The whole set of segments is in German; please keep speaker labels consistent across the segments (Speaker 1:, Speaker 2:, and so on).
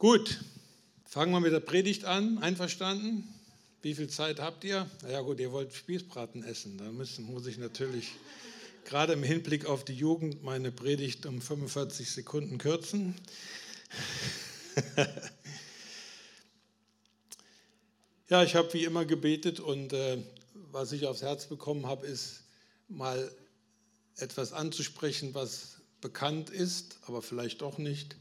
Speaker 1: Gut, fangen wir mit der Predigt an. Einverstanden? Wie viel Zeit habt ihr? Na ja gut, ihr wollt Spießbraten essen. Da müssen, muss ich natürlich gerade im Hinblick auf die Jugend meine Predigt um 45 Sekunden kürzen. ja, ich habe wie immer gebetet und äh, was ich aufs Herz bekommen habe, ist mal etwas anzusprechen, was bekannt ist, aber vielleicht doch nicht.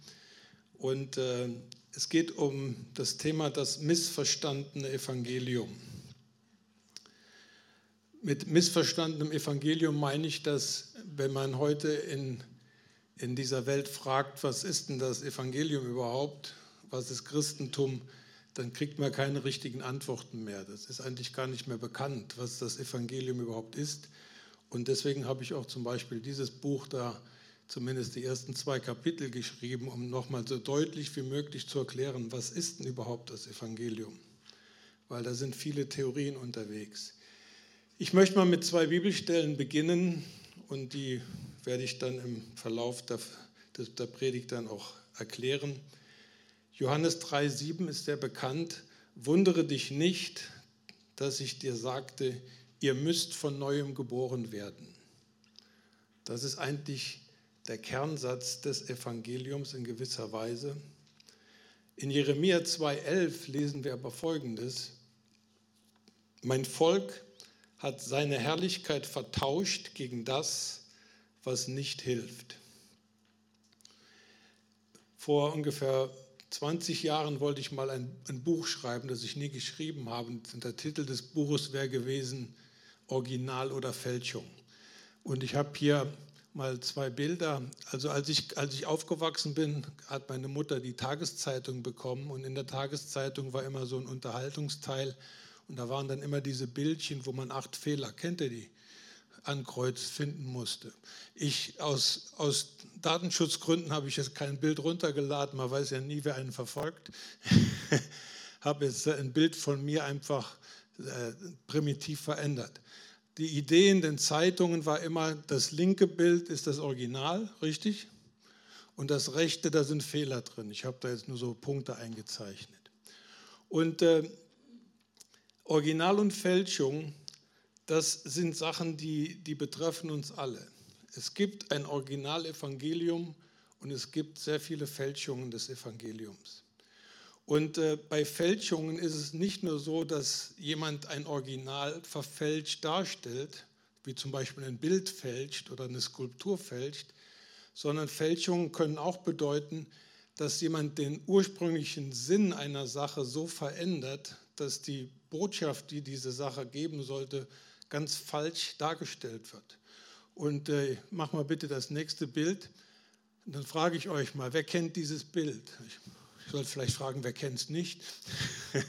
Speaker 1: Und äh, es geht um das Thema das missverstandene Evangelium. Mit missverstandenem Evangelium meine ich, dass wenn man heute in, in dieser Welt fragt, was ist denn das Evangelium überhaupt, was ist Christentum, dann kriegt man keine richtigen Antworten mehr. Das ist eigentlich gar nicht mehr bekannt, was das Evangelium überhaupt ist. Und deswegen habe ich auch zum Beispiel dieses Buch da zumindest die ersten zwei Kapitel geschrieben, um nochmal so deutlich wie möglich zu erklären, was ist denn überhaupt das Evangelium? Weil da sind viele Theorien unterwegs. Ich möchte mal mit zwei Bibelstellen beginnen und die werde ich dann im Verlauf der, Predigt dann auch erklären. Johannes 3,7 ist sehr bekannt. Wundere dich nicht, dass ich dir sagte, ihr müsst von neuem geboren werden. Das ist eigentlich der Kernsatz des Evangeliums in gewisser Weise. In Jeremia 2.11 lesen wir aber Folgendes. Mein Volk hat seine Herrlichkeit vertauscht gegen das, was nicht hilft. Vor ungefähr 20 Jahren wollte ich mal ein, ein, Buch schreiben, das ich nie geschrieben habe. Und der Titel des Buches wäre gewesen Original oder Fälschung. Und ich habe hier mal zwei Bilder. Also als ich, als ich aufgewachsen bin, hat meine Mutter die Tageszeitung bekommen und in der Tageszeitung war immer so ein Unterhaltungsteil und da waren dann immer diese Bildchen, wo man acht Fehler, kennt ihr die, Kreuz finden musste. Ich aus, aus Datenschutzgründen habe ich jetzt kein Bild runtergeladen, man weiß ja nie, wer einen verfolgt. habe jetzt ein Bild von mir einfach äh, primitiv verändert die Idee in den Zeitungen war immer, das linke Bild ist das Original, richtig? Und das rechte, da sind Fehler drin. Ich habe da jetzt nur so Punkte eingezeichnet. Und äh, Original und Fälschung, das sind Sachen, die, die betreffen uns alle. Es gibt ein Originalevangelium und es gibt sehr viele Fälschungen des Evangeliums. Und äh, bei Fälschungen ist es nicht nur so, dass jemand ein Original verfälscht darstellt, wie zum Beispiel ein Bild fälscht oder eine Skulptur fälscht, sondern Fälschungen können auch bedeuten, dass jemand den ursprünglichen Sinn einer Sache so verändert, dass die Botschaft, die diese Sache geben sollte, ganz falsch dargestellt wird. Und äh, mach mal bitte das nächste Bild. Und dann frage ich euch mal, wer kennt dieses Bild? Ich sollte vielleicht fragen, wer kennt es nicht?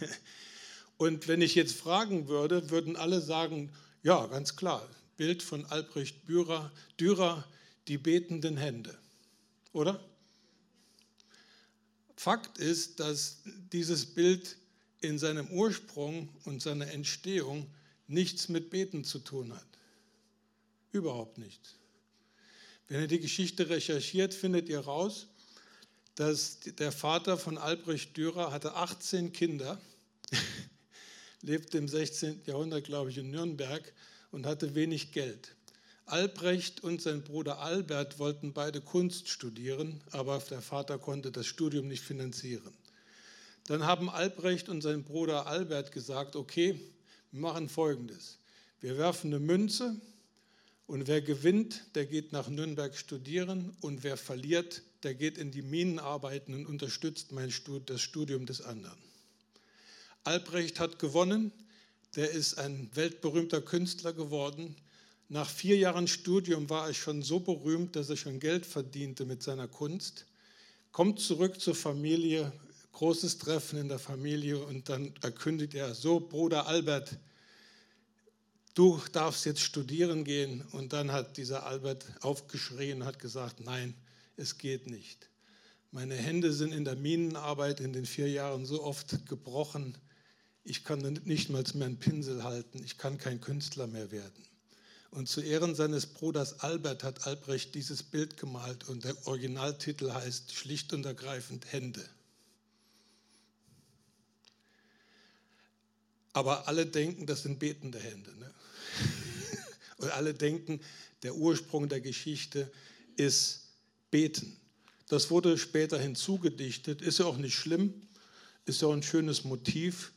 Speaker 1: Und wenn ich jetzt fragen würde, würden alle sagen, ja, ganz klar, Bild von Albrecht Dürer, Dürer die betenden Hände. Oder? Fakt ist, dass dieses Bild in seinem Ursprung und seiner Entstehung nichts mit Beten zu tun hat. Überhaupt nichts. Wenn ihr die Geschichte recherchiert, findet ihr raus, dass der Vater von Albrecht Dürer hatte 18 Kinder, lebte im 16. Jahrhundert, glaube ich, in Nürnberg und hatte wenig Geld. Albrecht und sein Bruder Albert wollten beide Kunst studieren, aber der Vater konnte das Studium nicht finanzieren. Dann haben Albrecht und sein Bruder Albert gesagt, okay, wir machen Folgendes. Wir werfen eine Münze und wer gewinnt, der geht nach Nürnberg studieren und wer verliert, der geht in die Minen arbeiten und unterstützt mein Stud das Studium des anderen. Albrecht hat gewonnen, der ist ein weltberühmter Künstler geworden. Nach vier Jahren Studium war er schon so berühmt, dass er schon Geld verdiente mit seiner Kunst. Kommt zurück zur Familie, großes Treffen in der Familie und dann erkündigt er, so Bruder Albert, du darfst jetzt studieren gehen. Und dann hat dieser Albert aufgeschrien und hat gesagt, nein, es geht nicht. Meine Hände sind in der Minenarbeit in den vier Jahren so oft gebrochen, ich kann nicht mal mehr einen Pinsel halten, ich kann kein Künstler mehr werden. Und zu Ehren seines Bruders Albert hat Albrecht dieses Bild gemalt und der Originaltitel heißt schlicht und ergreifend Hände. Aber alle denken, das sind betende Hände. Ne? und alle denken, der Ursprung der Geschichte ist Beten. Das wurde später hinzugedichtet, ist ja auch nicht schlimm, ist ja auch ein schönes Motiv,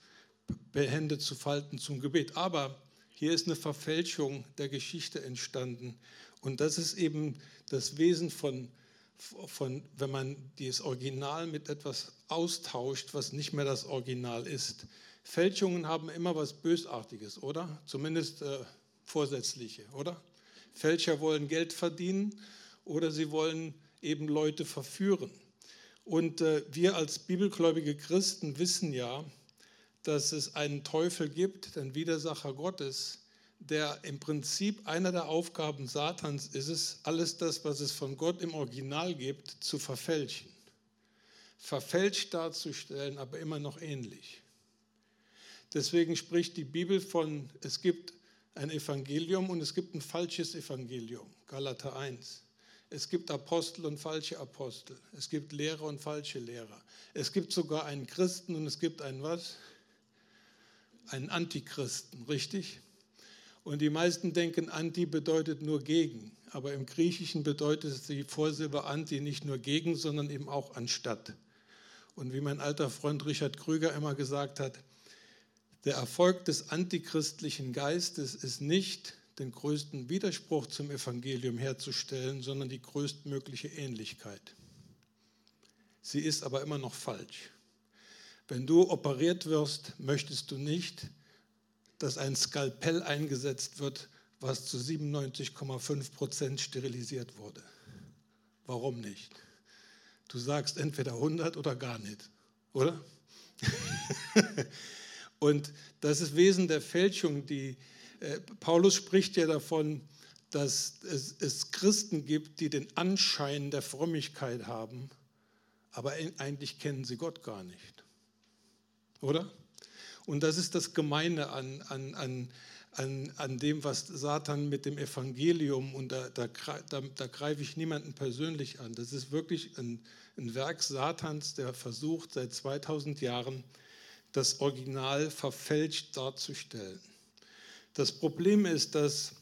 Speaker 1: Hände zu falten zum Gebet. Aber hier ist eine Verfälschung der Geschichte entstanden. Und das ist eben das Wesen von, von, wenn man das Original mit etwas austauscht, was nicht mehr das Original ist. Fälschungen haben immer was Bösartiges, oder? Zumindest äh, vorsätzliche, oder? Fälscher wollen Geld verdienen oder sie wollen eben Leute verführen. Und äh, wir als bibelgläubige Christen wissen ja, dass es einen Teufel gibt, den Widersacher Gottes, der im Prinzip einer der Aufgaben Satans ist es, alles das, was es von Gott im Original gibt, zu verfälschen. Verfälscht darzustellen, aber immer noch ähnlich. Deswegen spricht die Bibel von, es gibt ein Evangelium und es gibt ein falsches Evangelium, Galater 1. Es gibt Apostel und falsche Apostel. Es gibt Lehrer und falsche Lehrer. Es gibt sogar einen Christen und es gibt einen was? Einen Antichristen, richtig? Und die meisten denken, Anti bedeutet nur gegen. Aber im Griechischen bedeutet die Vorsilbe Anti nicht nur gegen, sondern eben auch anstatt. Und wie mein alter Freund Richard Krüger immer gesagt hat, der Erfolg des antichristlichen Geistes ist nicht, den größten Widerspruch zum Evangelium herzustellen, sondern die größtmögliche Ähnlichkeit. Sie ist aber immer noch falsch. Wenn du operiert wirst, möchtest du nicht, dass ein Skalpell eingesetzt wird, was zu 97,5 Prozent sterilisiert wurde. Warum nicht? Du sagst entweder 100 oder gar nicht, oder? Und das ist Wesen der Fälschung. Die, Paulus spricht ja davon, dass es, es Christen gibt, die den Anschein der Frömmigkeit haben, aber eigentlich kennen sie Gott gar nicht. Oder? Und das ist das Gemeine an, an, an, an, an dem, was Satan mit dem Evangelium, und da, da, da, da greife ich niemanden persönlich an, das ist wirklich ein, ein Werk Satans, der versucht seit 2000 Jahren, das Original verfälscht darzustellen. Das Problem ist, dass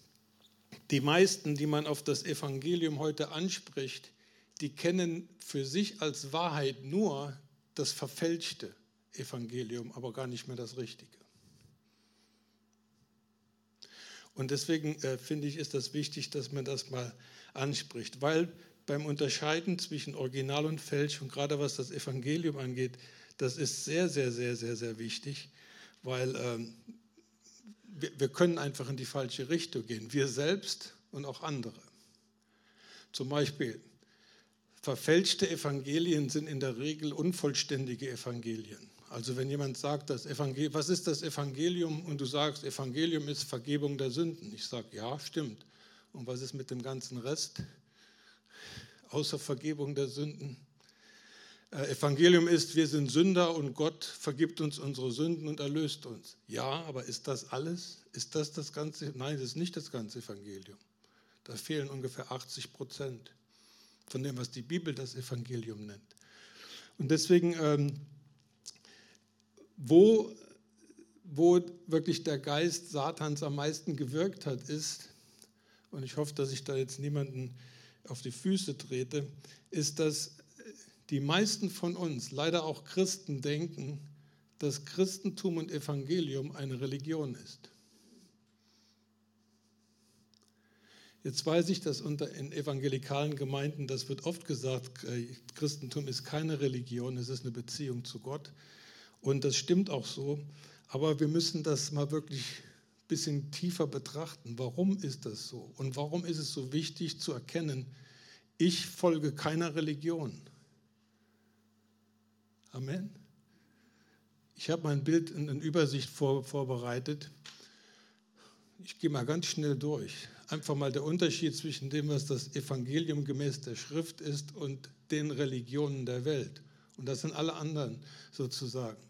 Speaker 1: die meisten, die man auf das Evangelium heute anspricht, die kennen für sich als Wahrheit nur das verfälschte Evangelium, aber gar nicht mehr das Richtige. Und deswegen äh, finde ich, ist das wichtig, dass man das mal anspricht, weil beim Unterscheiden zwischen Original und Fälschung, gerade was das Evangelium angeht, das ist sehr, sehr, sehr, sehr, sehr wichtig, weil ähm, wir, wir können einfach in die falsche Richtung gehen. Wir selbst und auch andere. Zum Beispiel, verfälschte Evangelien sind in der Regel unvollständige Evangelien. Also wenn jemand sagt, das Evangelium, was ist das Evangelium? Und du sagst, Evangelium ist Vergebung der Sünden. Ich sage, ja, stimmt. Und was ist mit dem ganzen Rest? Außer Vergebung der Sünden Evangelium ist, wir sind Sünder und Gott vergibt uns unsere Sünden und erlöst uns. Ja, aber ist das alles? Ist das das ganze? Nein, das ist nicht das ganze Evangelium. Da fehlen ungefähr 80 Prozent von dem, was die Bibel das Evangelium nennt. Und deswegen, ähm, wo, wo wirklich der Geist Satans am meisten gewirkt hat, ist, und ich hoffe, dass ich da jetzt niemanden auf die Füße trete, ist, dass die meisten von uns, leider auch Christen, denken, dass Christentum und Evangelium eine Religion ist. Jetzt weiß ich, dass unter in evangelikalen Gemeinden, das wird oft gesagt, äh, Christentum ist keine Religion, es ist eine Beziehung zu Gott. Und das stimmt auch so. Aber wir müssen das mal wirklich ein bisschen tiefer betrachten. Warum ist das so? Und warum ist es so wichtig zu erkennen, ich folge keiner Religion. Amen. Ich habe mein Bild in eine Übersicht vor, vorbereitet. Ich gehe mal ganz schnell durch. Einfach mal der Unterschied zwischen dem, was das Evangelium gemäß der Schrift ist und den Religionen der Welt. Und das sind alle anderen sozusagen.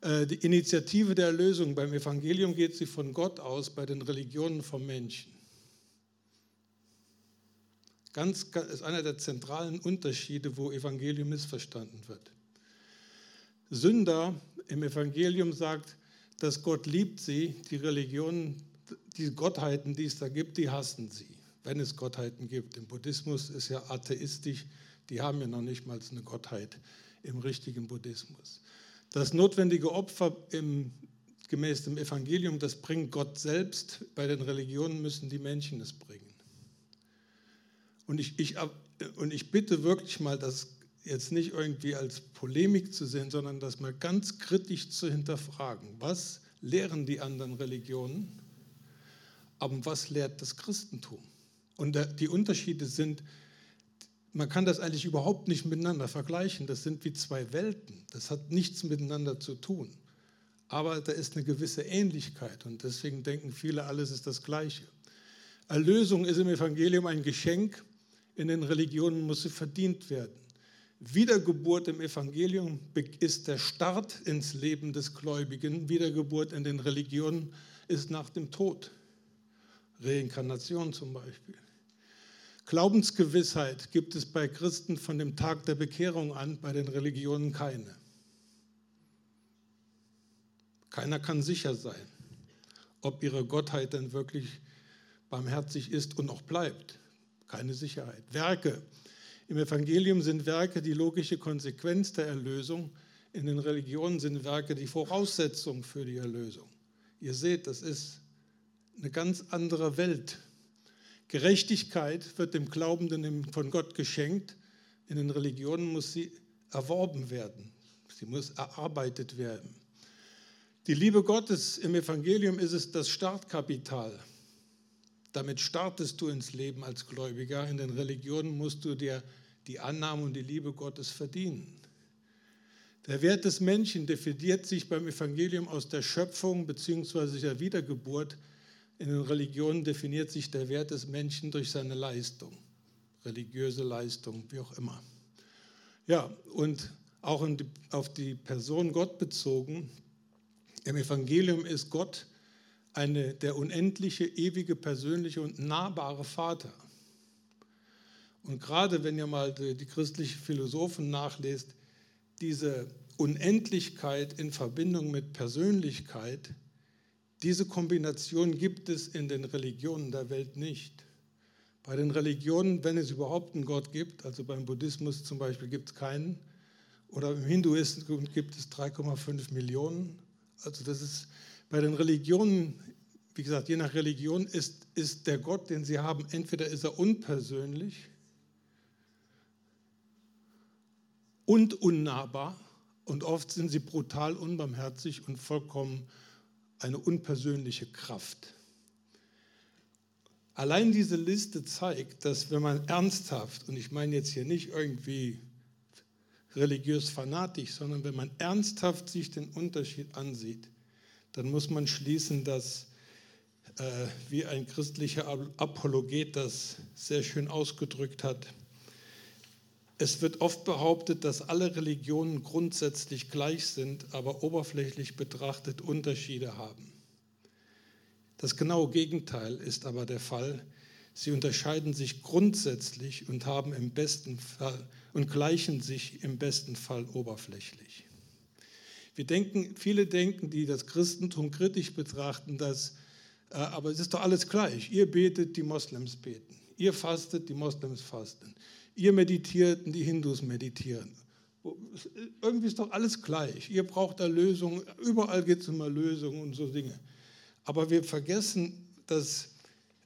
Speaker 1: Äh, die Initiative der Erlösung beim Evangelium geht sie von Gott aus, bei den Religionen vom Menschen. Ganz, ist einer der zentralen Unterschiede, wo Evangelium missverstanden wird. Sünder im Evangelium sagt, dass Gott liebt sie, die Religionen, die Gottheiten, die es da gibt, die hassen sie, wenn es Gottheiten gibt. Im Buddhismus ist ja atheistisch, die haben ja noch nicht mal eine Gottheit im richtigen Buddhismus. Das notwendige Opfer im, gemäß dem Evangelium, das bringt Gott selbst. Bei den Religionen müssen die Menschen es bringen. Und ich, ich, und ich bitte wirklich mal, das jetzt nicht irgendwie als Polemik zu sehen, sondern das mal ganz kritisch zu hinterfragen. Was lehren die anderen Religionen? Aber was lehrt das Christentum? Und die Unterschiede sind, man kann das eigentlich überhaupt nicht miteinander vergleichen. Das sind wie zwei Welten. Das hat nichts miteinander zu tun. Aber da ist eine gewisse Ähnlichkeit und deswegen denken viele, alles ist das Gleiche. Erlösung ist im Evangelium ein Geschenk, in den Religionen muss sie verdient werden. Wiedergeburt im Evangelium ist der Start ins Leben des Gläubigen. Wiedergeburt in den Religionen ist nach dem Tod. Reinkarnation zum Beispiel. Glaubensgewissheit gibt es bei Christen von dem Tag der Bekehrung an, bei den Religionen keine. Keiner kann sicher sein, ob ihre Gottheit denn wirklich barmherzig ist und auch bleibt. Keine Sicherheit. Werke. Im Evangelium sind Werke die logische Konsequenz der Erlösung. In den Religionen sind Werke die Voraussetzung für die Erlösung. Ihr seht, das ist eine ganz andere Welt. Gerechtigkeit wird dem Glaubenden von Gott geschenkt. In den Religionen muss sie erworben werden. Sie muss erarbeitet werden. Die Liebe Gottes im Evangelium ist es das Startkapital. Damit startest du ins Leben als Gläubiger. In den Religionen musst du dir die Annahme und die Liebe Gottes verdienen. Der Wert des Menschen definiert sich beim Evangelium aus der Schöpfung bzw. der Wiedergeburt in den Religionen definiert sich der Wert des Menschen durch seine Leistung, religiöse Leistung, wie auch immer. Ja, und auch auf die Person Gott bezogen. Im Evangelium ist Gott eine, der unendliche, ewige, persönliche und nahbare Vater. Und gerade wenn ihr mal die, christlichen Philosophen nachlest, diese Unendlichkeit in Verbindung mit Persönlichkeit, diese Kombination gibt es in den Religionen der Welt nicht. Bei den Religionen, wenn es überhaupt einen Gott gibt, also beim Buddhismus zum Beispiel gibt es keinen, oder im Hinduismus gibt es 3,5 Millionen. Also das ist bei den Religionen, wie gesagt, je nach Religion ist, ist der Gott, den sie haben, entweder ist er unpersönlich und unnahbar und oft sind sie brutal unbarmherzig und vollkommen eine unpersönliche Kraft. Allein diese Liste zeigt, dass wenn man ernsthaft, und ich meine jetzt hier nicht irgendwie religiös fanatisch, sondern wenn man ernsthaft sich den Unterschied ansieht, dann muss man schließen, dass, äh, wie ein christlicher Apologet das sehr schön ausgedrückt hat, es wird oft behauptet, dass alle Religionen grundsätzlich gleich sind, aber oberflächlich betrachtet Unterschiede haben. Das genaue Gegenteil ist aber der Fall. Sie unterscheiden sich grundsätzlich und haben im besten Fall und gleichen sich im besten Fall oberflächlich. Wir denken, viele denken, die das Christentum kritisch betrachten, dass, äh, aber es ist doch alles gleich. Ihr betet, die Moslems beten. Ihr fastet, die Moslems fasten ihr meditiert und die Hindus meditieren. Irgendwie ist doch alles gleich. Ihr braucht Erlösung, überall geht es um Erlösung und so Dinge. Aber wir vergessen, dass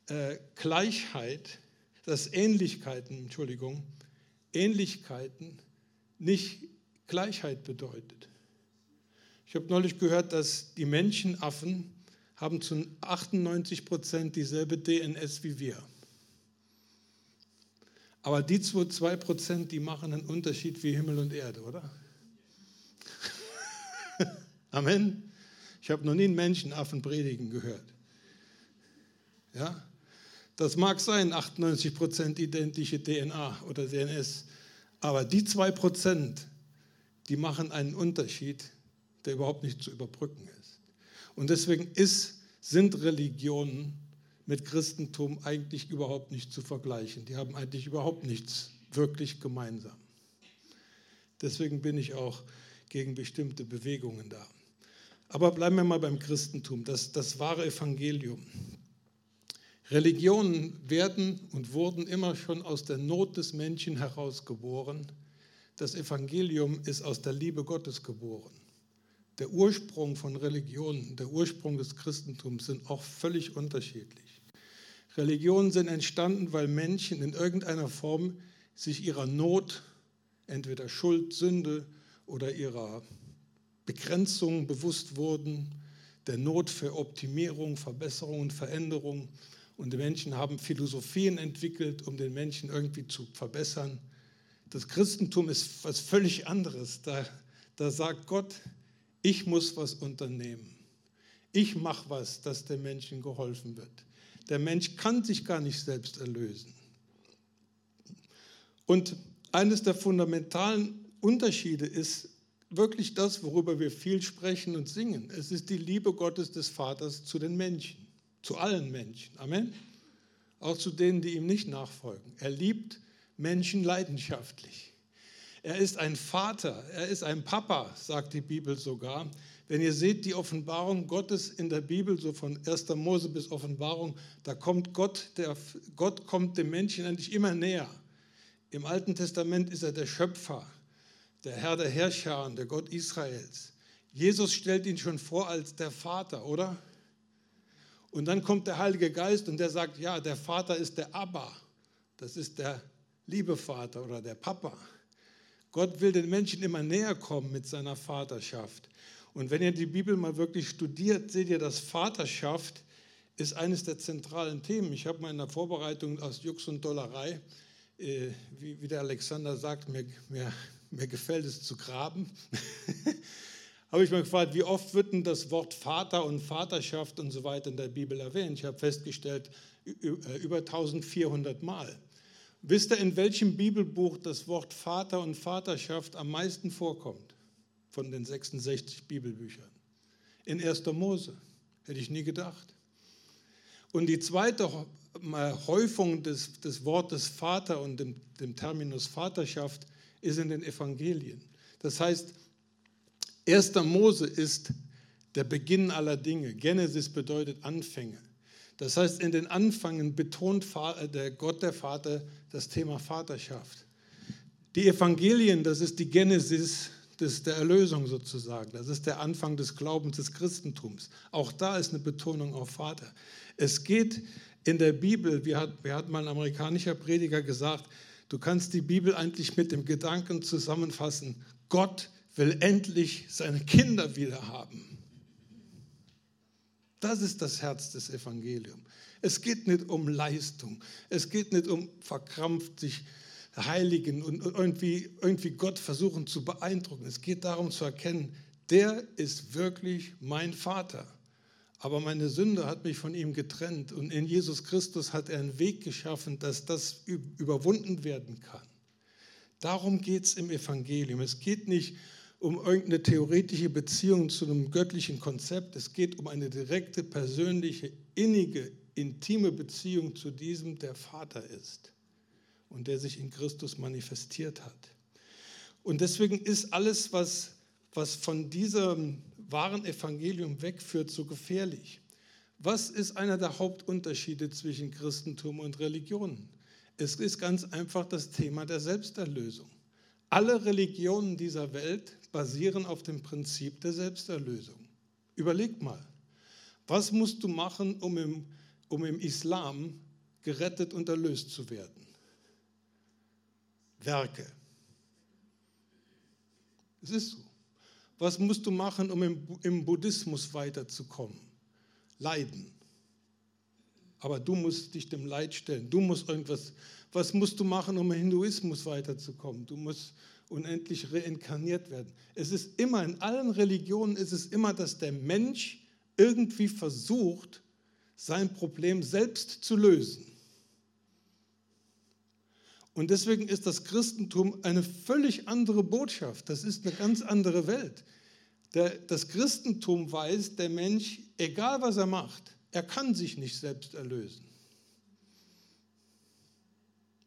Speaker 1: äh, Gleichheit, dass Ähnlichkeiten, Entschuldigung, Ähnlichkeiten nicht Gleichheit bedeutet. Ich habe neulich gehört, dass die Menschenaffen haben zu 98 Prozent dieselbe DNS wie wir. Aber die zwei Prozent, die machen einen Unterschied wie Himmel und Erde, oder? Amen. Ich habe noch nie einen Menschenaffen predigen gehört. Ja, das mag sein, 98 Prozent identische DNA oder DNS, aber die zwei Prozent, die machen einen Unterschied, der überhaupt nicht zu überbrücken ist. Und deswegen ist, sind Religionen mit Christentum eigentlich überhaupt nicht zu vergleichen. Die haben eigentlich überhaupt nichts wirklich gemeinsam. Deswegen bin ich auch gegen bestimmte Bewegungen da. Aber bleiben wir mal beim Christentum, das, das wahre Evangelium. Religionen werden und wurden immer schon aus der Not des Menschen herausgeboren. Das Evangelium ist aus der Liebe Gottes geboren. Der Ursprung von Religionen, der Ursprung des Christentums sind auch völlig unterschiedlich. Religionen sind entstanden, weil Menschen in irgendeiner Form sich ihrer Not, entweder Schuld, Sünde oder ihrer Begrenzung bewusst wurden, der Not für Optimierung, Verbesserung und Veränderung. Und die Menschen haben Philosophien entwickelt, um den Menschen irgendwie zu verbessern. Das Christentum ist was völlig anderes. Da, da sagt Gott, ich muss was unternehmen. Ich mache was, dass dem Menschen geholfen wird. Der Mensch kann sich gar nicht selbst erlösen. Und eines der fundamentalen Unterschiede ist wirklich das, worüber wir viel sprechen und singen. Es ist die Liebe Gottes des Vaters zu den Menschen, zu allen Menschen. Amen. Auch zu denen, die ihm nicht nachfolgen. Er liebt Menschen leidenschaftlich. Er ist ein Vater, er ist ein Papa, sagt die Bibel sogar. Wenn ihr seht die Offenbarung Gottes in der Bibel, so von 1. Mose bis Offenbarung, da kommt Gott, der, Gott kommt dem Menschen eigentlich immer näher. Im Alten Testament ist er der Schöpfer, der Herr der Herrscher, der Gott Israels. Jesus stellt ihn schon vor als der Vater, oder? Und dann kommt der Heilige Geist und der sagt, ja, der Vater ist der Abba, das ist der liebe Vater oder der Papa. Gott will den Menschen immer näher kommen mit seiner Vaterschaft. Und wenn ihr die Bibel mal wirklich studiert, seht ihr, dass Vaterschaft ist eines der zentralen Themen. Ich habe mal in der Vorbereitung aus Jux und Dollerei, äh, wie, wie, der Alexander sagt, mir, mir, mir gefällt es zu graben, habe ich mal gefragt, wie oft wird denn das Wort Vater und Vaterschaft und so weiter in der Bibel erwähnt? Ich habe festgestellt, über 1400 Mal. Wisst ihr, in welchem Bibelbuch das Wort Vater und Vaterschaft am meisten vorkommt? von den 66 Bibelbüchern. In 1. Mose, hätte ich nie gedacht. Und die zweite Häufung des, des Wortes Vater und dem, dem Terminus Vaterschaft ist in den Evangelien. Das heißt, 1. Mose ist der Beginn aller Dinge. Genesis bedeutet Anfänge. Das heißt, in den Anfangen betont der Gott der Vater das Thema Vaterschaft. Die Evangelien, das ist die Genesis des, der Erlösung sozusagen. Das ist der Anfang des Glaubens des Christentums. Auch da ist eine Betonung auf Vater. Es geht in der Bibel, wie hat, wie hat mal ein amerikanischer Prediger gesagt, du kannst die Bibel eigentlich mit dem Gedanken zusammenfassen, Gott will endlich seine Kinder wieder haben. Das ist das Herz des Evangeliums. Es geht nicht um Leistung. Es geht nicht um verkrampft sich heiligen und irgendwie, irgendwie Gott versuchen zu beeindrucken. Es geht darum zu erkennen, der ist wirklich mein Vater. Aber meine Sünde hat mich von ihm getrennt und in Jesus Christus hat er einen Weg geschaffen, dass das überwunden werden kann. Darum geht es im Evangelium. Es geht nicht um irgendeine theoretische Beziehung zu einem göttlichen Konzept. Es geht um eine direkte, persönliche, innige, intime Beziehung zu diesem, der Vater ist und der sich in Christus manifestiert hat. Und deswegen ist alles, was, was von diesem wahren Evangelium wegführt, so gefährlich. Was ist einer der Hauptunterschiede zwischen Christentum und Religion? Es ist ganz einfach das Thema der Selbsterlösung. Alle Religionen dieser Welt basieren auf dem Prinzip der Selbsterlösung. Überleg mal, was musst du machen, um im, um im Islam gerettet und erlöst zu werden? Werke. Es ist so. Was musst du machen, um im, im Buddhismus weiterzukommen? Leiden. Aber du musst dich dem Leid stellen. Du musst irgendwas. Was musst du machen, um im Hinduismus weiterzukommen? Du musst unendlich reinkarniert werden. Es ist immer, in allen Religionen ist es immer, dass der Mensch irgendwie versucht, sein Problem selbst zu lösen. Und deswegen ist das Christentum eine völlig andere Botschaft. Das ist eine ganz andere Welt. Das Christentum weiß, der Mensch, egal was er macht, er kann sich nicht selbst erlösen.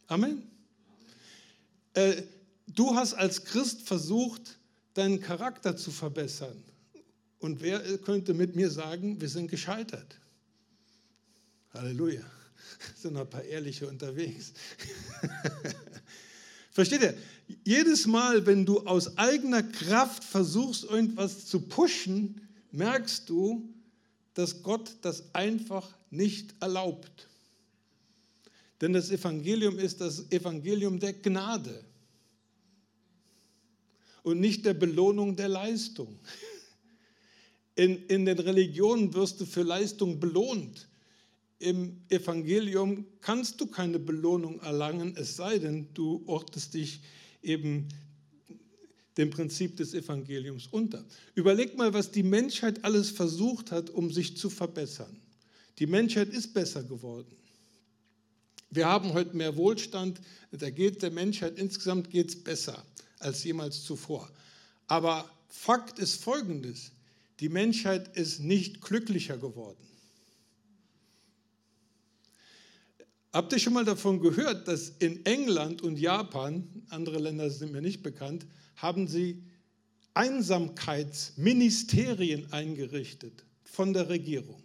Speaker 1: Amen. Äh, du hast als Christ versucht, deinen Charakter zu verbessern Und wer könnte mit mir sagen, wir sind gescheitert? Halleluja. Sind noch ein paar Ehrliche unterwegs. Versteht ihr? Jedes Mal, wenn du aus eigener Kraft versuchst, irgendwas zu pushen, merkst du, dass Gott das einfach nicht erlaubt. Denn das Evangelium ist das Evangelium der Gnade und nicht der Belohnung der Leistung. In, in den Religionen wirst du für Leistung belohnt. Im Evangelium kannst du keine Belohnung erlangen, es sei denn, du ordnest dich eben dem Prinzip des Evangeliums unter. Überleg mal, was die Menschheit alles versucht hat, um sich zu verbessern. Die Menschheit ist besser geworden. Wir haben heute mehr Wohlstand, da geht der Menschheit insgesamt geht's besser als jemals zuvor. Aber Fakt ist folgendes, die Menschheit ist nicht glücklicher geworden. Habt ihr schon mal davon gehört, dass in England und Japan, andere Länder sind mir nicht bekannt, haben sie Einsamkeitsministerien eingerichtet von der Regierung.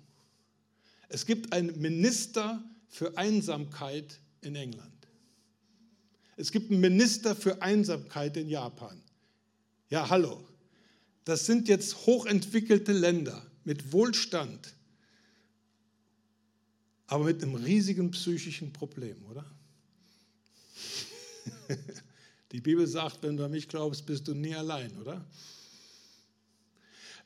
Speaker 1: Es gibt einen Minister für Einsamkeit in England. Es gibt einen Minister für Einsamkeit in Japan. Ja, hallo. Das sind jetzt hochentwickelte Länder mit Wohlstand, aber mit einem riesigen psychischen Problem, oder? Die Bibel sagt, wenn du an mich glaubst, bist du nie allein, oder?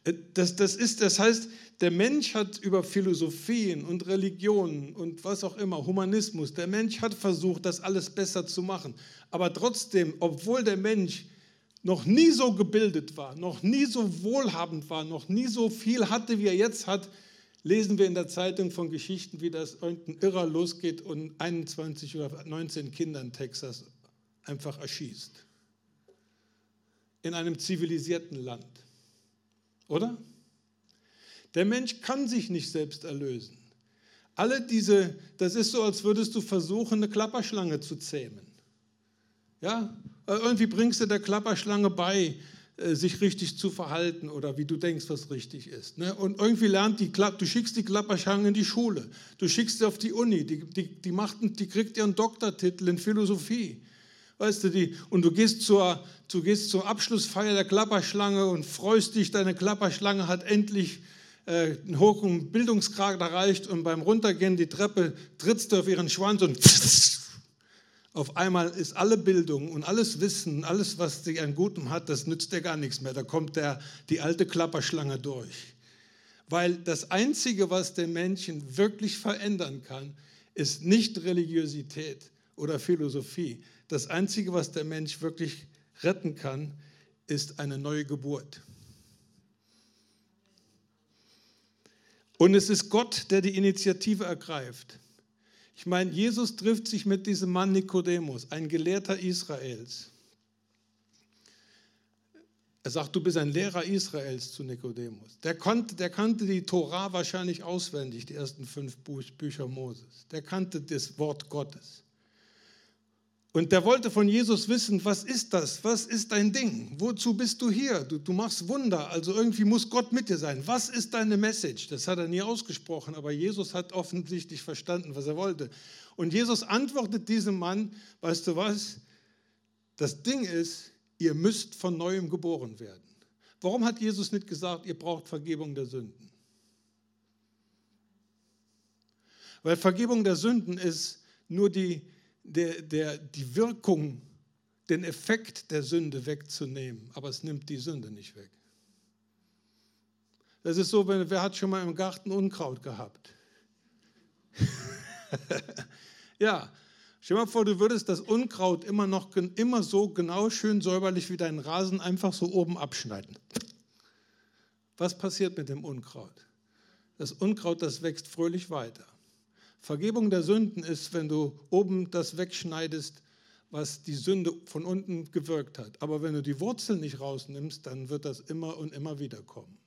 Speaker 1: Äh, das, das, ist, das heißt, der Mensch hat über Philosophien und Religionen und was auch immer, Humanismus, der Mensch hat versucht, das alles besser zu machen. Aber trotzdem, obwohl der Mensch noch nie so gebildet war, noch nie so wohlhabend war, noch nie so viel hatte, wie er jetzt hat, lesen wir in der Zeitung von Geschichten, wie das irgendein Irrer losgeht und 21 oder 19 Kinder in Texas einfach erschießt. In einem zivilisierten Land. Oder? Der Mensch kann sich nicht selbst erlösen. Alle diese, das ist so, als würdest du versuchen, eine Klapperschlange zu zähmen. Ja, irgendwie bringst du der Klapperschlange bei, äh, sich richtig zu verhalten oder wie du denkst, was richtig ist. Ne? Und irgendwie lernt die, du schickst die Klapperschlange in die Schule, du schickst sie auf die Uni, die, die, die, macht, die kriegt ihren Doktortitel in Philosophie. Weißt du, die, und du gehst, zur, du gehst zur Abschlussfeier der Klapperschlange und freust dich, deine Klapperschlange hat endlich äh, einen hohen Bildungsgrad erreicht und beim Runtergehen die Treppe trittst du auf ihren Schwanz und auf einmal ist alle Bildung und alles Wissen, alles, was sie an Gutem hat, das nützt dir gar nichts mehr. Da kommt der, die alte Klapperschlange durch. Weil das Einzige, was den Menschen wirklich verändern kann, ist nicht Religiosität oder Philosophie. Das Einzige, was der Mensch wirklich retten kann, ist eine neue Geburt. Und es ist Gott, der die Initiative ergreift. Ich meine, Jesus trifft sich mit diesem Mann Nikodemus, ein Gelehrter Israels. Er sagt, du bist ein Lehrer Israels zu Nikodemus. Der, der kannte die Tora wahrscheinlich auswendig, die ersten fünf Bücher Moses. Der kannte das Wort Gottes. Und der wollte von Jesus wissen, was ist das? Was ist dein Ding? Wozu bist du hier? Du, du, machst Wunder, also irgendwie muss Gott mit dir sein. Was ist deine Message? Das hat er nie ausgesprochen, aber Jesus hat offensichtlich verstanden, was er wollte. Und Jesus antwortet diesem Mann, weißt du was? Das Ding ist, ihr müsst von neuem geboren werden. Warum hat Jesus nicht gesagt, ihr braucht Vergebung der Sünden? Weil Vergebung der Sünden ist nur die der, der, die Wirkung, den Effekt der Sünde wegzunehmen, aber es nimmt die Sünde nicht weg. Das ist so, wenn, wer hat schon mal im Garten Unkraut gehabt? ja, stell dir mal vor, du würdest das Unkraut immer noch immer so genau schön säuberlich wie deinen Rasen einfach so oben abschneiden. Was passiert mit dem Unkraut? Das Unkraut, das wächst fröhlich weiter. Vergebung der Sünden ist, wenn du oben das wegschneidest, was die Sünde von unten gewirkt hat. Aber wenn du die Wurzel nicht rausnimmst, dann wird das immer und immer wieder kommen.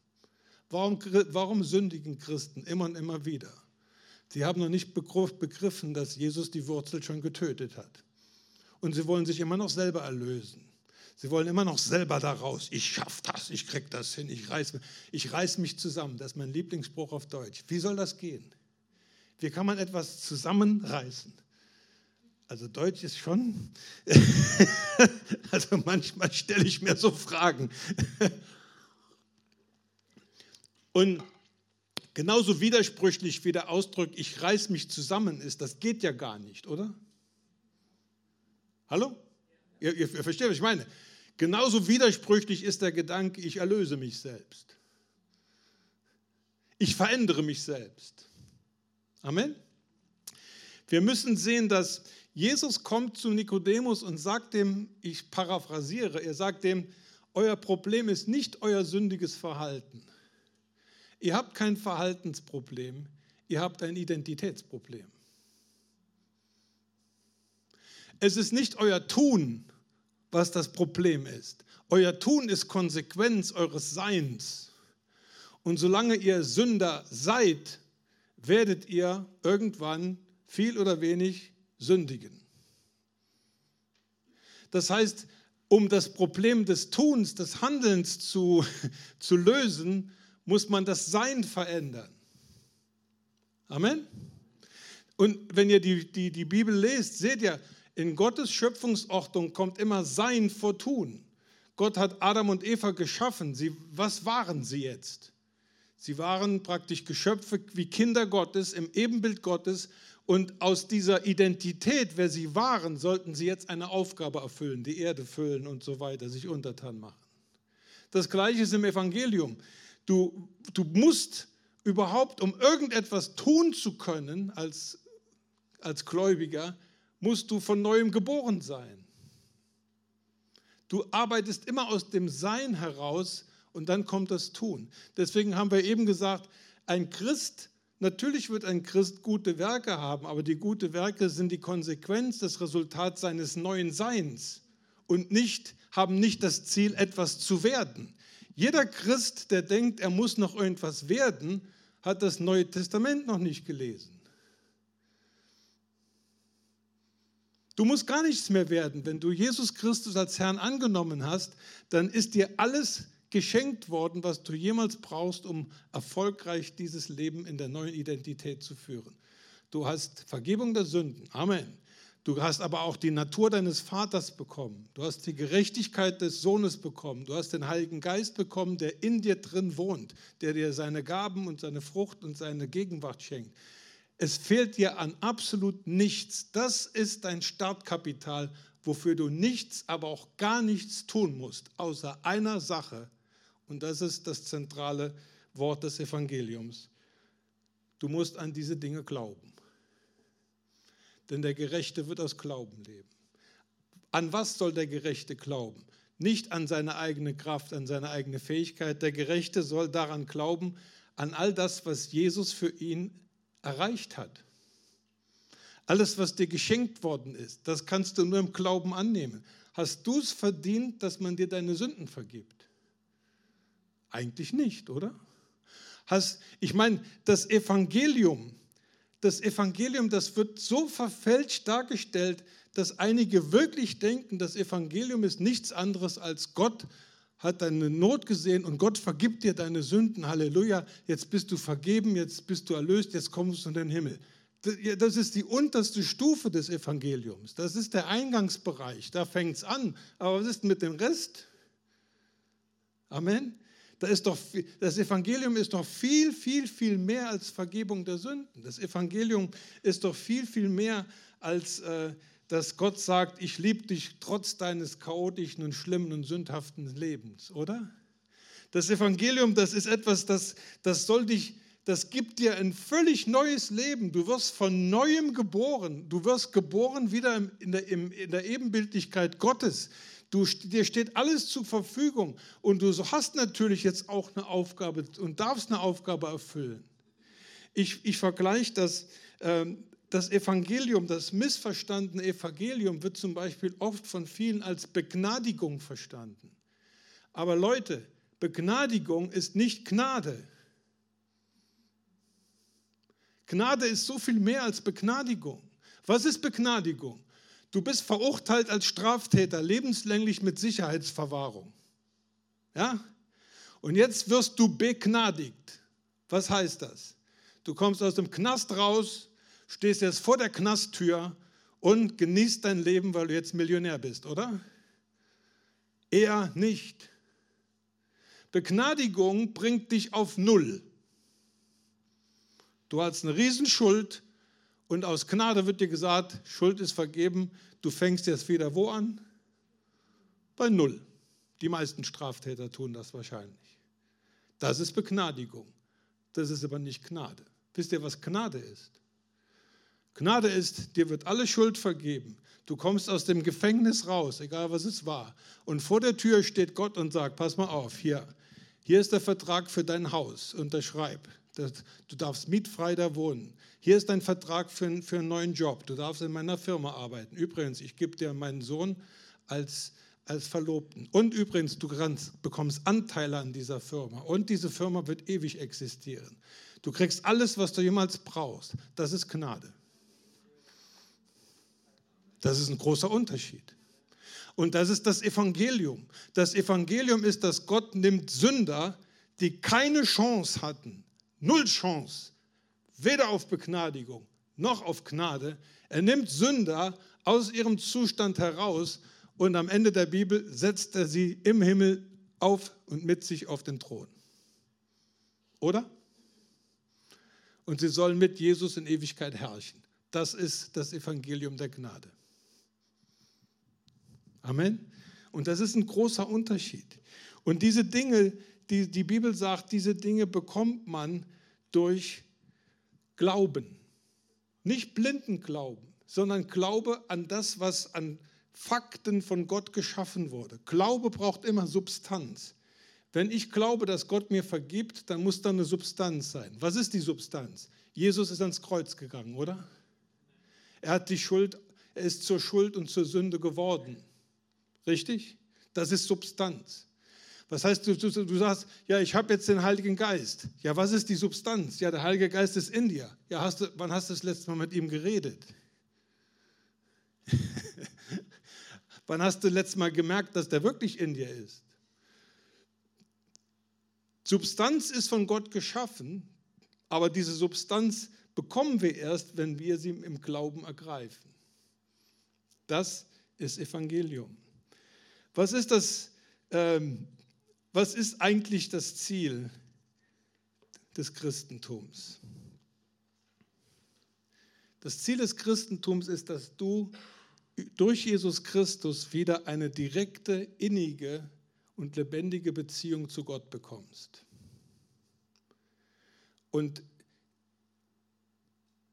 Speaker 1: Warum, warum sündigen Christen immer und immer wieder? Sie haben noch nicht begriffen, dass Jesus die Wurzel schon getötet hat. Und sie wollen sich immer noch selber erlösen. Sie wollen immer noch selber daraus. Ich schaffe das, ich krieg das hin, ich reiß, ich reiß mich zusammen. Das ist mein Lieblingsspruch auf Deutsch. Wie soll das gehen? Wie kann man etwas zusammenreißen? Also Deutsch ist schon, also manchmal stelle ich mir so Fragen. Und genauso widersprüchlich wie der Ausdruck, ich reiß mich zusammen ist, das geht ja gar nicht, oder? Hallo? Ihr, ihr, ihr versteht, was ich meine. Genauso widersprüchlich ist der Gedanke, ich erlöse mich selbst. Ich verändere mich selbst. Amen. Wir müssen sehen, dass Jesus kommt zu Nikodemus und sagt dem, ich paraphrasiere, er sagt dem, euer Problem ist nicht euer sündiges Verhalten. Ihr habt kein Verhaltensproblem, ihr habt ein Identitätsproblem. Es ist nicht euer Tun, was das Problem ist. Euer Tun ist Konsequenz eures Seins. Und solange ihr Sünder seid, werdet ihr irgendwann viel oder wenig sündigen. Das heißt, um das Problem des Tuns, des Handelns zu, zu lösen, muss man das Sein verändern. Amen. Und wenn ihr die, die, die Bibel lest, seht ihr, in Gottes Schöpfungsordnung kommt immer Sein vor Tun. Gott hat Adam und Eva geschaffen. Sie, was waren sie jetzt? Sie waren praktisch Geschöpfe wie Kinder Gottes im Ebenbild Gottes und aus dieser Identität, wer sie waren, sollten sie jetzt eine Aufgabe erfüllen, die Erde füllen und so weiter, sich untertan machen. Das gleiche ist im Evangelium. Du, du musst überhaupt, um irgendetwas tun zu können als, als Gläubiger, musst du von neuem geboren sein. Du arbeitest immer aus dem Sein heraus und dann kommt das Tun. Deswegen haben wir eben gesagt, ein Christ, natürlich wird ein Christ gute Werke haben, aber die guten Werke sind die Konsequenz, das Resultat seines neuen Seins und nicht, haben nicht das Ziel, etwas zu werden. Jeder Christ, der denkt, er muss noch irgendwas werden, hat das Neue Testament noch nicht gelesen. Du musst gar nichts mehr werden. Wenn du Jesus Christus als Herrn angenommen hast, dann ist dir alles geschenkt worden, was du jemals brauchst, um erfolgreich dieses Leben in der neuen Identität zu führen. Du hast Vergebung der Sünden. Amen. Du hast aber auch die Natur deines Vaters bekommen. Du hast die Gerechtigkeit des Sohnes bekommen. Du hast den Heiligen Geist bekommen, der in dir drin wohnt, der dir seine Gaben und seine Frucht und seine Gegenwart schenkt. Es fehlt dir an absolut nichts. Das ist dein Startkapital, wofür du nichts, aber auch gar nichts tun musst, außer einer Sache. Und das ist das zentrale Wort des Evangeliums. Du musst an diese Dinge glauben. Denn der Gerechte wird aus Glauben leben. An was soll der Gerechte glauben? Nicht an seine eigene Kraft, an seine eigene Fähigkeit. Der Gerechte soll daran glauben, an all das, was Jesus für ihn erreicht hat. Alles, was dir geschenkt worden ist, das kannst du nur im Glauben annehmen. Hast du es verdient, dass man dir deine Sünden vergibt? Eigentlich nicht, oder? Ich meine, das Evangelium, das Evangelium, das wird so verfälscht dargestellt, dass einige wirklich denken, das Evangelium ist nichts anderes als Gott hat deine Not gesehen und Gott vergibt dir deine Sünden. Halleluja. Jetzt bist du vergeben, jetzt bist du erlöst, jetzt kommst du in den Himmel. Das ist die unterste Stufe des Evangeliums. Das ist der Eingangsbereich. Da fängt es an. Aber was ist mit dem Rest? Amen. Da ist doch, das Evangelium ist doch viel, viel, viel mehr als Vergebung der Sünden. Das Evangelium ist doch viel, viel mehr als äh, dass Gott sagt, ich liebe dich trotz deines chaotischen und schlimmen und sündhaften Lebens, oder? Das Evangelium, das ist etwas, das, das soll dich, das gibt dir ein völlig neues Leben. Du wirst von neuem geboren. Du wirst geboren wieder in der, in der Ebenbildlichkeit Gottes. Du, dir steht alles zur Verfügung und du hast natürlich jetzt auch eine Aufgabe und darfst eine Aufgabe erfüllen. Ich, ich vergleiche das ähm, das Evangelium, das missverstandene Evangelium wird zum Beispiel oft von vielen als Begnadigung verstanden. Aber Leute, Begnadigung ist nicht Gnade. Gnade ist so viel mehr als Begnadigung. Was ist Begnadigung? Du bist verurteilt als Straftäter, lebenslänglich mit Sicherheitsverwahrung. Ja? Und jetzt wirst du begnadigt. Was heißt das? Du kommst aus dem Knast raus, stehst jetzt vor der Knasttür und genießt dein Leben, weil du jetzt Millionär bist, oder? Eher nicht. Begnadigung bringt dich auf Null. Du hast eine Riesenschuld und aus Gnade wird dir gesagt, Schuld ist vergeben, du fängst jetzt wieder wo an? Bei Null. Die meisten Straftäter tun das wahrscheinlich. Das ist Begnadigung. Das ist aber nicht Gnade. Wisst ihr, was Gnade ist? Gnade ist, dir wird alle Schuld vergeben. Du kommst aus dem Gefängnis raus, egal was es war. Und vor der Tür steht Gott und sagt, pass mal auf, hier, hier ist der Vertrag für dein Haus, unterschreib. Du darfst mietfrei da wohnen. Hier ist dein Vertrag für, für einen neuen Job. Du darfst in meiner Firma arbeiten. Übrigens, ich gebe dir meinen Sohn als, als Verlobten. Und übrigens, du kannst, bekommst Anteile an dieser Firma. Und diese Firma wird ewig existieren. Du kriegst alles, was du jemals brauchst. Das ist Gnade. Das ist ein großer Unterschied. Und das ist das Evangelium. Das Evangelium ist, dass Gott nimmt Sünder, die keine Chance hatten, null Chance, weder auf Begnadigung noch auf Gnade. Er nimmt Sünder aus ihrem Zustand heraus und am Ende der Bibel setzt er sie im Himmel auf und mit sich auf den Thron. Oder? Und sie sollen mit Jesus in Ewigkeit herrschen. Das ist das Evangelium der Gnade. Amen. Und das ist ein großer Unterschied. Und diese Dinge, die die Bibel sagt, diese Dinge bekommt man durch Glauben. Nicht blinden Glauben, sondern Glaube an das, was an Fakten von Gott geschaffen wurde. Glaube braucht immer Substanz. Wenn ich glaube, dass Gott mir vergibt, dann muss da eine Substanz sein. Was ist die Substanz? Jesus ist ans Kreuz gegangen, oder? Er hat die Schuld, er ist zur Schuld und zur Sünde geworden. Richtig? Das ist Substanz. Was heißt, du, du, du sagst, ja, ich habe jetzt den Heiligen Geist. Ja, was ist die Substanz? Ja, der Heilige Geist ist in dir. Ja, hast du, wann hast du das letzte Mal mit ihm geredet? wann hast du das letzte Mal gemerkt, dass der wirklich in dir ist? Substanz ist von Gott geschaffen, aber diese Substanz bekommen wir erst, wenn wir sie im Glauben ergreifen. Das ist Evangelium. Was ist das? Ähm, was ist eigentlich das Ziel des Christentums? Das Ziel des Christentums ist, dass du durch Jesus Christus wieder eine direkte, innige und lebendige Beziehung zu Gott bekommst. Und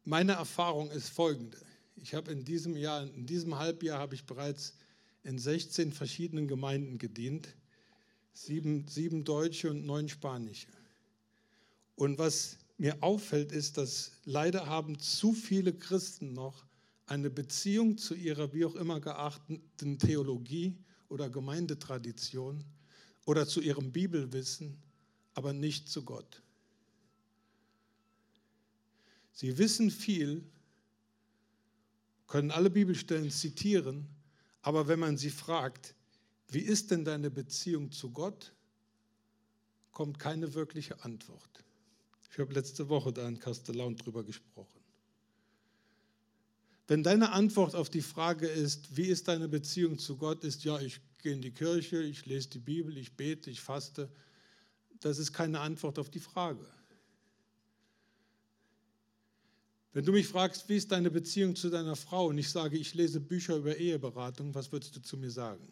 Speaker 1: meine Erfahrung ist folgende. Ich habe in diesem Jahr, in diesem Halbjahr habe ich bereits in 16 verschiedenen Gemeinden gedient, sieben, sieben deutsche und neun spanische. Und was mir auffällt, ist, dass leider haben zu viele Christen noch eine Beziehung zu ihrer wie auch immer geachteten Theologie oder Gemeindetradition oder zu ihrem Bibelwissen, aber nicht zu Gott. Sie wissen viel, können alle Bibelstellen zitieren, aber wenn man sie fragt, wie ist denn deine Beziehung zu Gott, kommt keine wirkliche Antwort. Ich habe letzte Woche da in Kastellaun drüber gesprochen. Wenn deine Antwort auf die Frage ist, wie ist deine Beziehung zu Gott, ist ja, ich gehe in die Kirche, ich lese die Bibel, ich bete, ich faste, das ist keine Antwort auf die Frage. Wenn du mich fragst, wie ist deine Beziehung zu deiner Frau und ich sage, ich lese Bücher über Eheberatung, was würdest du zu mir sagen?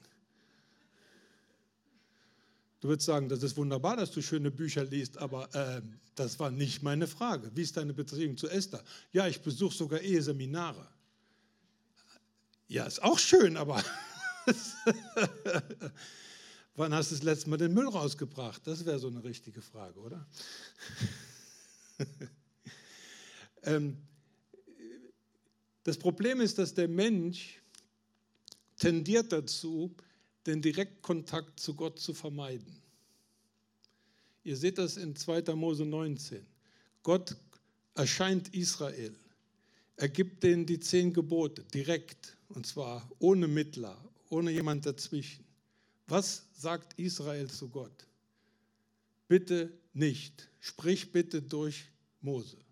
Speaker 1: Du würdest sagen, das ist wunderbar, dass du schöne Bücher liest, aber äh, das war nicht meine Frage. Wie ist deine Beziehung zu Esther? Ja, ich besuche sogar Eheseminare. Ja, ist auch schön, aber wann hast du das letzte Mal den Müll rausgebracht? Das wäre so eine richtige Frage, oder? ähm, das Problem ist, dass der Mensch tendiert dazu, den Direktkontakt zu Gott zu vermeiden. Ihr seht das in 2. Mose 19. Gott erscheint Israel. Er gibt denen die zehn Gebote direkt Und zwar ohne Mittler, ohne jemand dazwischen. Was sagt Israel zu Gott? Bitte nicht. Sprich bitte durch Mose.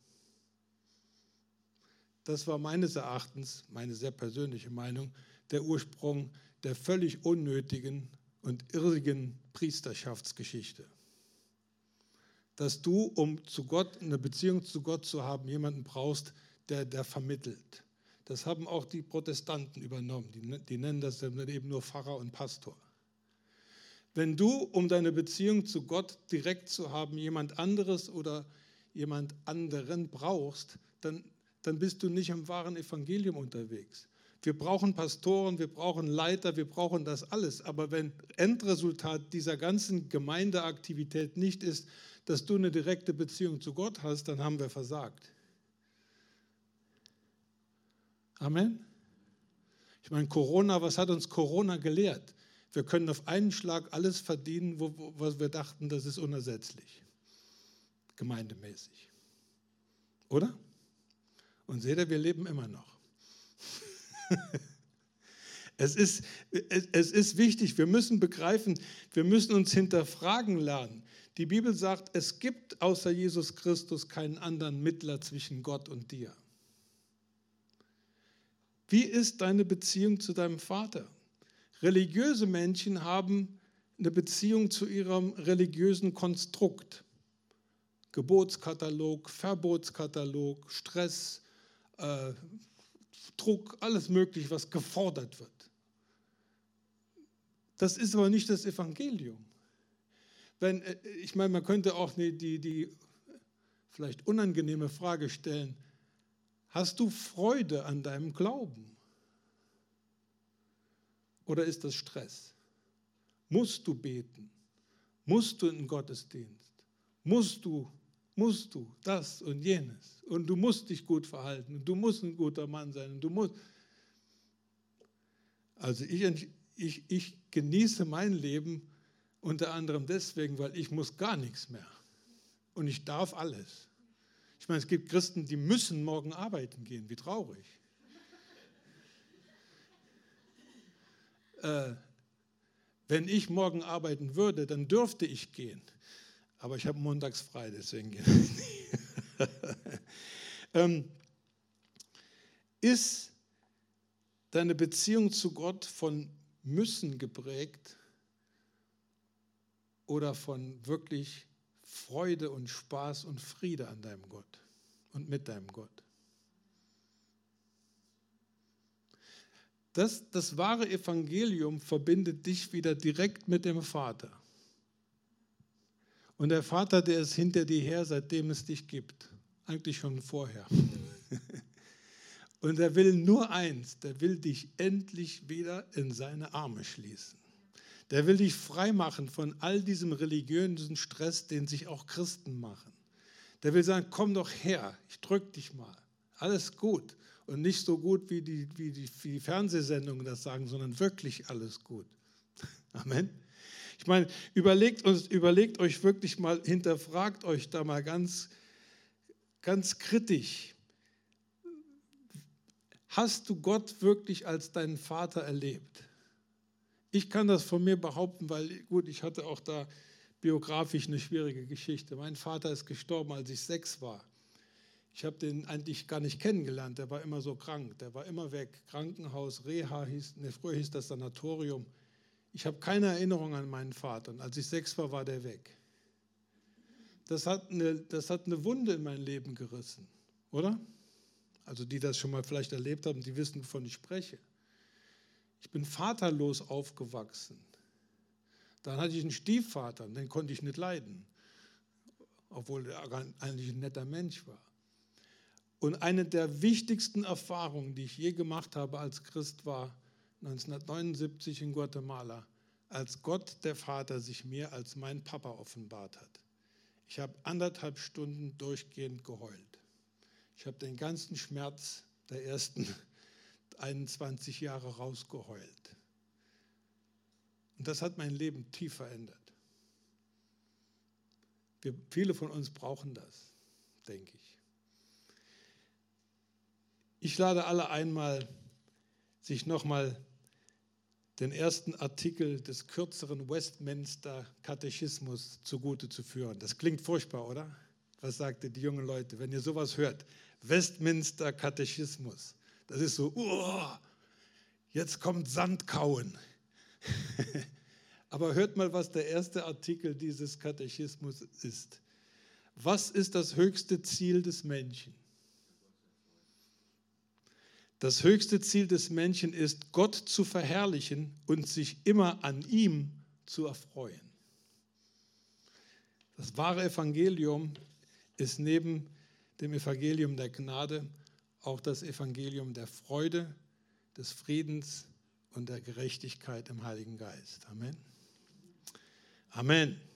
Speaker 1: Das war meines Erachtens, meine sehr persönliche Meinung, der Ursprung der völlig unnötigen und irrigen Priesterschaftsgeschichte. Dass du, um zu Gott, eine Beziehung zu Gott zu haben, jemanden brauchst, der, der vermittelt. Das haben auch die Protestanten übernommen. Die, die nennen das dann eben nur Pfarrer und Pastor. Wenn du, um deine Beziehung zu Gott direkt zu haben, jemand anderes oder jemand anderen brauchst, dann, dann bist du nicht im wahren Evangelium unterwegs. Wir brauchen Pastoren, wir brauchen Leiter, wir brauchen das alles. Aber wenn Endresultat dieser ganzen Gemeindeaktivität nicht ist, dass du eine direkte Beziehung zu Gott hast, dann haben wir versagt. Amen. Ich meine, Corona, was hat uns Corona gelehrt? Wir können auf einen Schlag alles verdienen, wo, wo, was wir dachten, das ist unersetzlich. Gemeindemäßig. Oder? Und seht ihr, wir leben immer noch. es, ist, es, es ist wichtig, wir müssen begreifen, wir müssen uns hinterfragen lernen. Die Bibel sagt, es gibt außer Jesus Christus keinen anderen Mittler zwischen Gott und dir. Wie ist deine Beziehung zu deinem Vater? Religiöse Menschen haben eine Beziehung zu ihrem religiösen Konstrukt. Gebotskatalog, Verbotskatalog, Stress, äh, Druck, alles Mögliche, was gefordert wird. Das ist aber nicht das Evangelium. Wenn, äh, ich meine, man könnte auch die, die, die vielleicht unangenehme Frage stellen, Hast du Freude an deinem Glauben? Oder ist das Stress? Musst du beten? Musst du in den Gottesdienst? Musst du, musst du das und jenes? Und du musst dich gut verhalten und du musst ein guter Mann sein und du musst. Also ich, ich, ich genieße mein Leben unter anderem deswegen, weil ich muss gar nichts mehr. Und ich darf alles. Ich meine, es gibt Christen, die müssen morgen arbeiten gehen. Wie traurig. Äh, wenn ich morgen arbeiten würde, dann dürfte ich gehen. Aber ich habe montags frei, deswegen gehe ich nicht. ähm, ist deine Beziehung zu Gott von müssen geprägt oder von wirklich Freude und Spaß und Friede an deinem Gott und mit deinem Gott. Das, das wahre Evangelium verbindet dich wieder direkt mit dem Vater. Und der Vater, der ist hinter dir her, seitdem es dich gibt. Eigentlich schon vorher. Und er will nur eins, der will dich endlich wieder in seine Arme schließen. Der will dich freimachen von all diesem religiösen Stress, den sich auch Christen machen. Der will sagen, komm doch her, ich drück dich mal. Alles gut. Und nicht so gut, wie die, wie die, wie die Fernsehsendungen das sagen, sondern wirklich alles gut. Amen. Ich meine, überlegt, uns, überlegt euch wirklich mal, hinterfragt euch da mal ganz, ganz kritisch. Hast du Gott wirklich als deinen Vater erlebt? Ich kann das von mir behaupten, weil, gut, ich hatte auch da biografisch eine schwierige Geschichte. Mein Vater ist gestorben, als ich sechs war. Ich habe den eigentlich gar nicht kennengelernt, der war immer so krank, der war immer weg. Krankenhaus, Reha hieß, ne, früher hieß das Sanatorium. Ich habe keine Erinnerung an meinen Vater und als ich sechs war, war der weg. Das hat, eine, das hat eine Wunde in mein Leben gerissen, oder? Also die das schon mal vielleicht erlebt haben, die wissen, wovon ich spreche. Ich bin vaterlos aufgewachsen. Dann hatte ich einen Stiefvater, den konnte ich nicht leiden, obwohl er eigentlich ein netter Mensch war. Und eine der wichtigsten Erfahrungen, die ich je gemacht habe als Christ, war 1979 in Guatemala, als Gott der Vater sich mir als mein Papa offenbart hat. Ich habe anderthalb Stunden durchgehend geheult. Ich habe den ganzen Schmerz der ersten 21 Jahre rausgeheult. Und das hat mein Leben tief verändert. Wir, viele von uns brauchen das, denke ich. Ich lade alle einmal sich nochmal den ersten Artikel des kürzeren Westminster Katechismus zugute zu führen. Das klingt furchtbar, oder? Was sagte die jungen Leute, wenn ihr sowas hört? Westminster Katechismus. Das ist so, uh, jetzt kommt Sandkauen. Aber hört mal, was der erste Artikel dieses Katechismus ist. Was ist das höchste Ziel des Menschen? Das höchste Ziel des Menschen ist, Gott zu verherrlichen und sich immer an ihm zu erfreuen. Das wahre Evangelium ist neben dem Evangelium der Gnade auch das Evangelium der Freude, des Friedens und der Gerechtigkeit im Heiligen Geist. Amen. Amen.